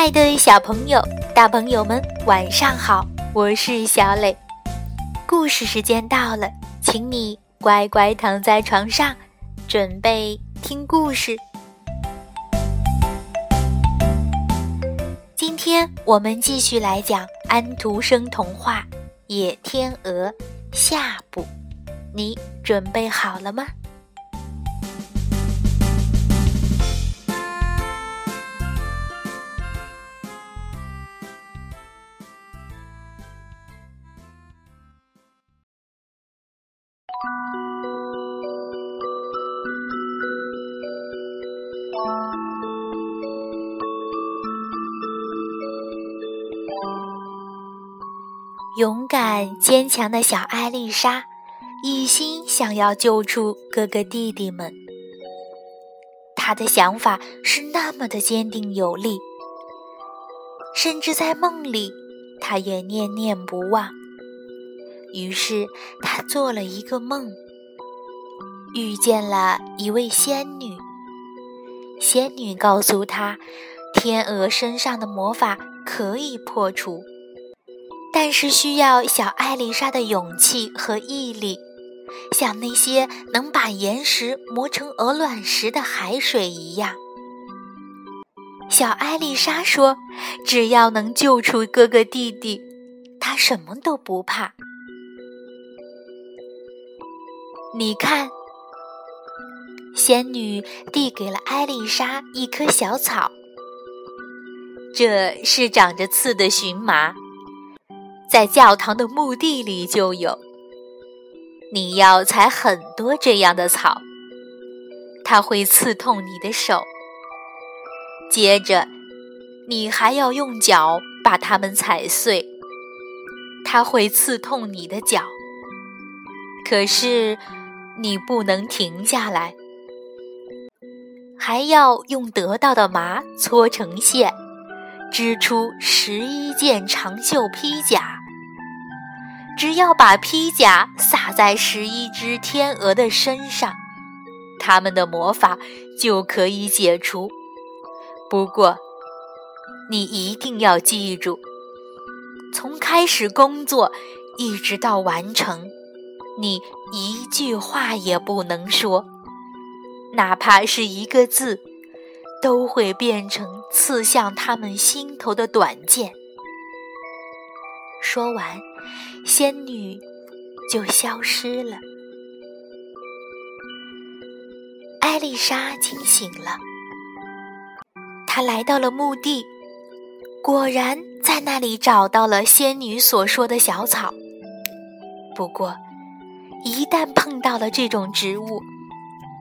爱的小朋友、大朋友们，晚上好！我是小磊。故事时间到了，请你乖乖躺在床上，准备听故事。今天我们继续来讲安徒生童话《野天鹅》下部，你准备好了吗？坚强的小艾丽莎，一心想要救出哥哥弟弟们。她的想法是那么的坚定有力，甚至在梦里，她也念念不忘。于是，她做了一个梦，遇见了一位仙女。仙女告诉她，天鹅身上的魔法可以破除。但是需要小艾丽莎的勇气和毅力，像那些能把岩石磨成鹅卵石的海水一样。小艾丽莎说：“只要能救出哥哥弟弟，她什么都不怕。”你看，仙女递给了艾丽莎一棵小草，这是长着刺的荨麻。在教堂的墓地里就有。你要采很多这样的草，它会刺痛你的手。接着，你还要用脚把它们踩碎，它会刺痛你的脚。可是，你不能停下来，还要用得到的麻搓成线，织出十一件长袖披甲。只要把披甲撒在十一只天鹅的身上，它们的魔法就可以解除。不过，你一定要记住，从开始工作一直到完成，你一句话也不能说，哪怕是一个字，都会变成刺向他们心头的短剑。说完。仙女就消失了。艾丽莎惊醒了，她来到了墓地，果然在那里找到了仙女所说的小草。不过，一旦碰到了这种植物，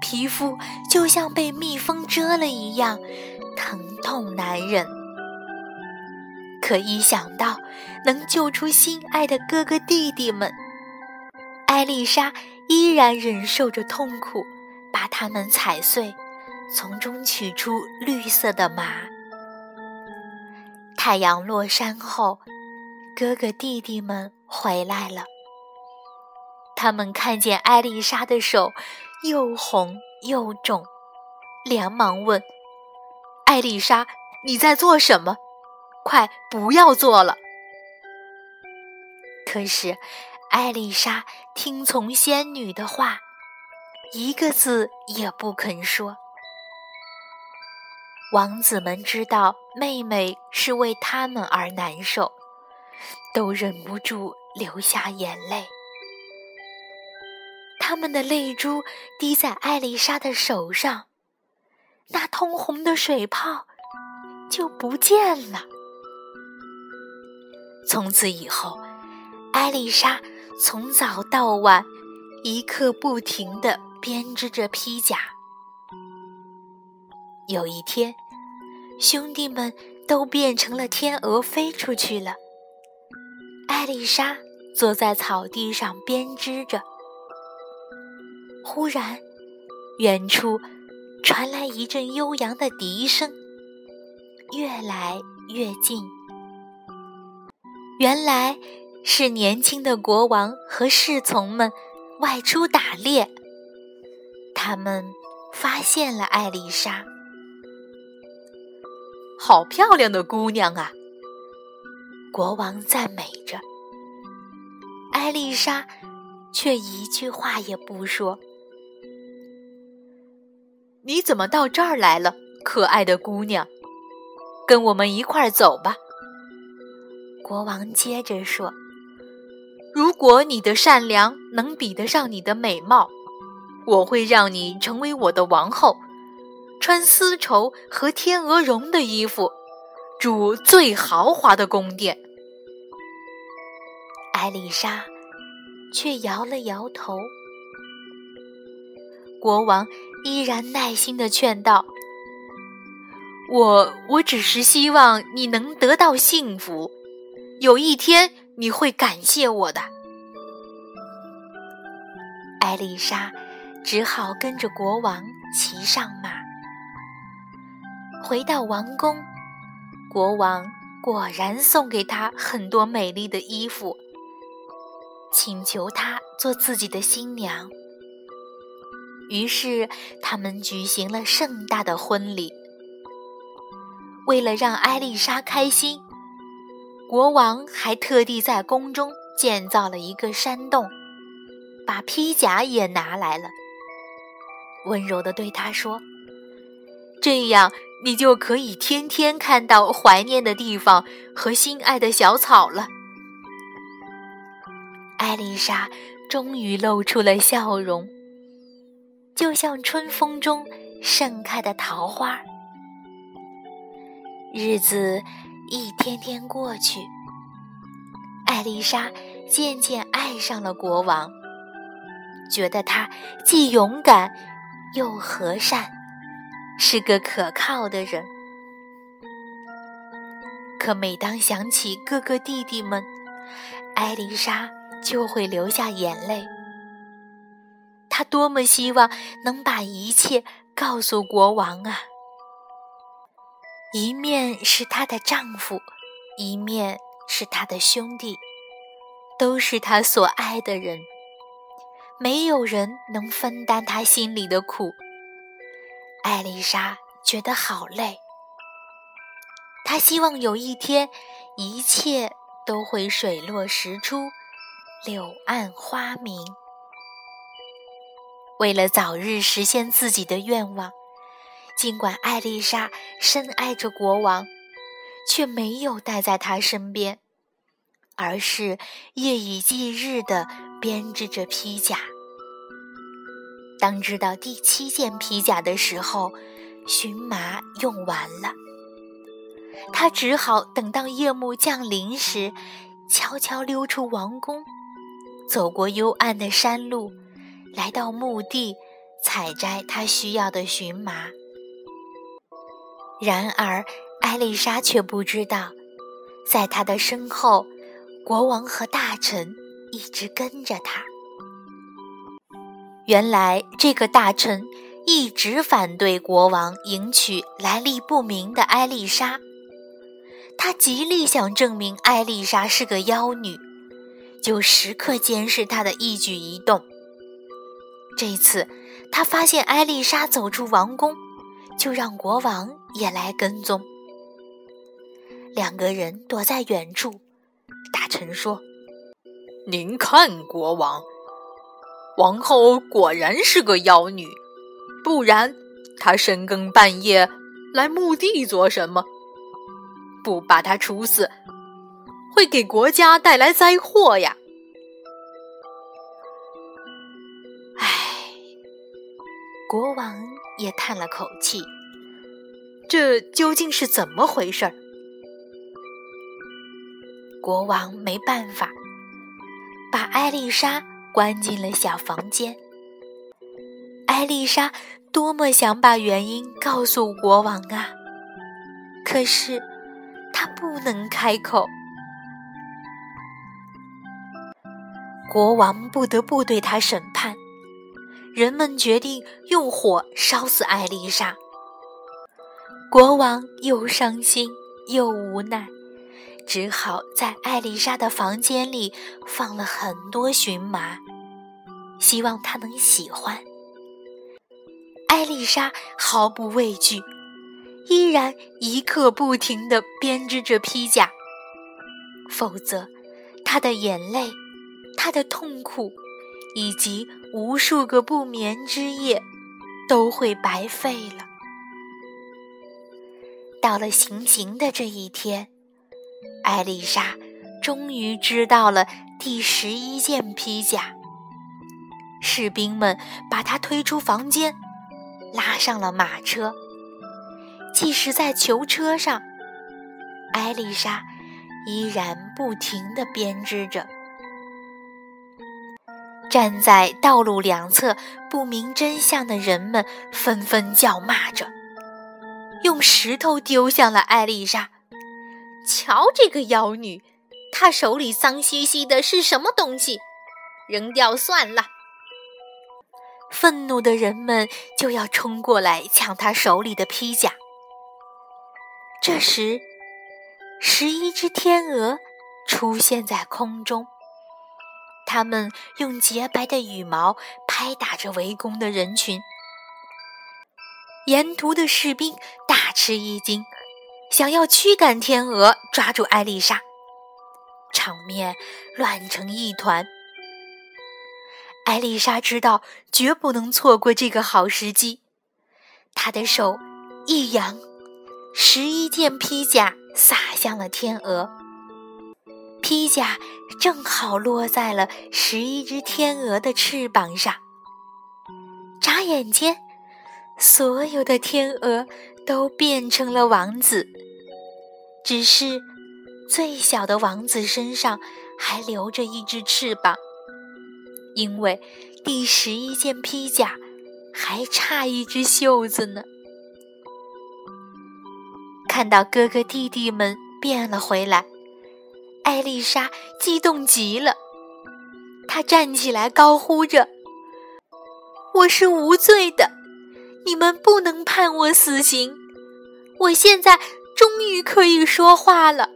皮肤就像被蜜蜂蛰了一样，疼痛难忍。可一想到能救出心爱的哥哥弟弟们，艾丽莎依然忍受着痛苦，把它们踩碎，从中取出绿色的麻。太阳落山后，哥哥弟弟们回来了。他们看见艾丽莎的手又红又肿，连忙问：“艾丽莎，你在做什么？”快不要做了！可是，艾丽莎听从仙女的话，一个字也不肯说。王子们知道妹妹是为他们而难受，都忍不住流下眼泪。他们的泪珠滴在艾丽莎的手上，那通红的水泡就不见了。从此以后，艾丽莎从早到晚一刻不停地编织着披甲。有一天，兄弟们都变成了天鹅飞出去了。艾丽莎坐在草地上编织着。忽然，远处传来一阵悠扬的笛声，越来越近。原来是年轻的国王和侍从们外出打猎，他们发现了艾丽莎。好漂亮的姑娘啊！国王赞美着。艾丽莎却一句话也不说。你怎么到这儿来了，可爱的姑娘？跟我们一块儿走吧。国王接着说：“如果你的善良能比得上你的美貌，我会让你成为我的王后。”穿丝绸和天鹅绒的衣服，住最豪华的宫殿。艾丽莎却摇了摇头。国王依然耐心的劝道：“我我只是希望你能得到幸福，有一天你会感谢我的。”艾丽莎只好跟着国王骑上马。回到王宫，国王果然送给她很多美丽的衣服，请求她做自己的新娘。于是，他们举行了盛大的婚礼。为了让艾丽莎开心，国王还特地在宫中建造了一个山洞，把披甲也拿来了，温柔地对他说：“这样。”你就可以天天看到怀念的地方和心爱的小草了。艾丽莎终于露出了笑容，就像春风中盛开的桃花。日子一天天过去，艾丽莎渐渐爱上了国王，觉得他既勇敢又和善。是个可靠的人，可每当想起哥哥弟弟们，艾丽莎就会流下眼泪。她多么希望能把一切告诉国王啊！一面是她的丈夫，一面是她的兄弟，都是她所爱的人，没有人能分担她心里的苦。艾丽莎觉得好累，她希望有一天，一切都会水落石出，柳暗花明。为了早日实现自己的愿望，尽管艾丽莎深爱着国王，却没有待在他身边，而是夜以继日地编织着披甲。当知道第七件皮甲的时候，荨麻用完了。他只好等到夜幕降临时，悄悄溜出王宫，走过幽暗的山路，来到墓地，采摘他需要的荨麻。然而，艾丽莎却不知道，在他的身后，国王和大臣一直跟着他。原来这个大臣一直反对国王迎娶来历不明的艾丽莎，他极力想证明艾丽莎是个妖女，就时刻监视她的一举一动。这次他发现艾丽莎走出王宫，就让国王也来跟踪。两个人躲在远处，大臣说：“您看，国王。”王后果然是个妖女，不然她深更半夜来墓地做什么？不把她处死，会给国家带来灾祸呀！唉，国王也叹了口气，这究竟是怎么回事？国王没办法，把艾丽莎。关进了小房间。艾丽莎多么想把原因告诉国王啊！可是她不能开口。国王不得不对她审判。人们决定用火烧死艾丽莎。国王又伤心又无奈。只好在艾丽莎的房间里放了很多荨麻，希望她能喜欢。艾丽莎毫不畏惧，依然一刻不停地编织着披甲，否则，她的眼泪、她的痛苦，以及无数个不眠之夜，都会白费了。到了行刑的这一天，艾丽莎终于知道了第十一件披甲。士兵们把她推出房间，拉上了马车。即使在囚车上，艾丽莎依然不停地编织着。站在道路两侧不明真相的人们纷纷叫骂着，用石头丢向了艾丽莎。瞧这个妖女，她手里脏兮兮的是什么东西？扔掉算了。愤怒的人们就要冲过来抢她手里的披甲。这时，十一只天鹅出现在空中，它们用洁白的羽毛拍打着围攻的人群。沿途的士兵大吃一惊，想要驱赶天鹅，抓住艾丽莎，场面乱成一团。艾丽莎知道绝不能错过这个好时机，她的手一扬。十一件披甲洒向了天鹅，披甲正好落在了十一只天鹅的翅膀上。眨眼间，所有的天鹅都变成了王子，只是最小的王子身上还留着一只翅膀，因为第十一件披甲还差一只袖子呢。看到哥哥弟弟们变了回来，艾丽莎激动极了。她站起来高呼着：“我是无罪的，你们不能判我死刑！我现在终于可以说话了。”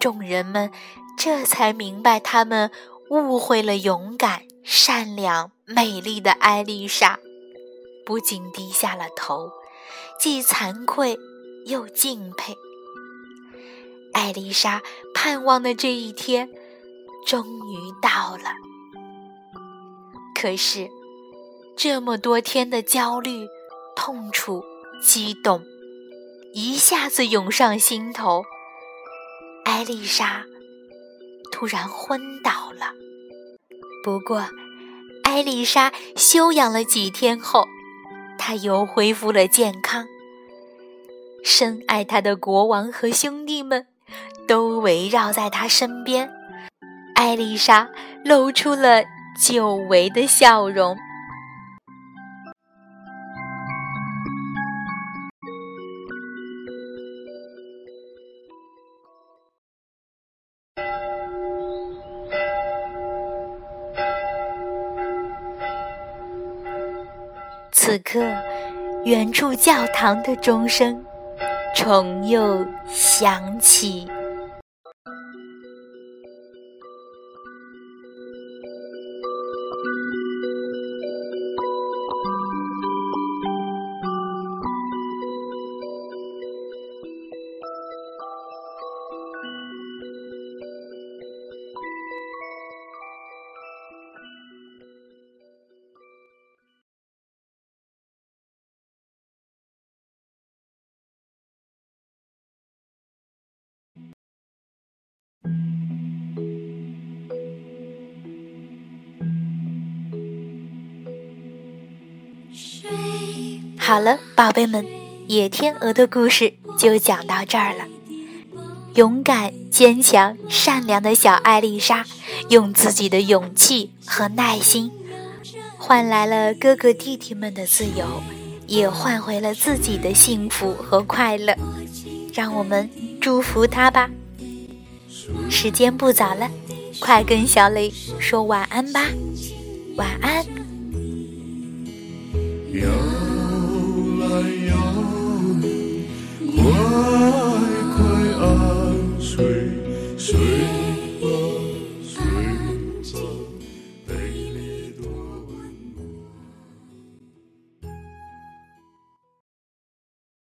众人们这才明白，他们误会了勇敢、善良、美丽的艾丽莎，不禁低下了头。既惭愧又敬佩。艾丽莎盼望的这一天终于到了，可是这么多天的焦虑、痛楚、激动，一下子涌上心头，艾丽莎突然昏倒了。不过，艾丽莎休养了几天后。她又恢复了健康，深爱她的国王和兄弟们都围绕在她身边。艾丽莎露出了久违的笑容。远处教堂的钟声重又响起。好了，宝贝们，野天鹅的故事就讲到这儿了。勇敢、坚强、善良的小艾丽莎，用自己的勇气和耐心，换来了哥哥弟弟们的自由，也换回了自己的幸福和快乐。让我们祝福她吧。时间不早了，快跟小磊说晚安吧，晚安。快快安睡睡吧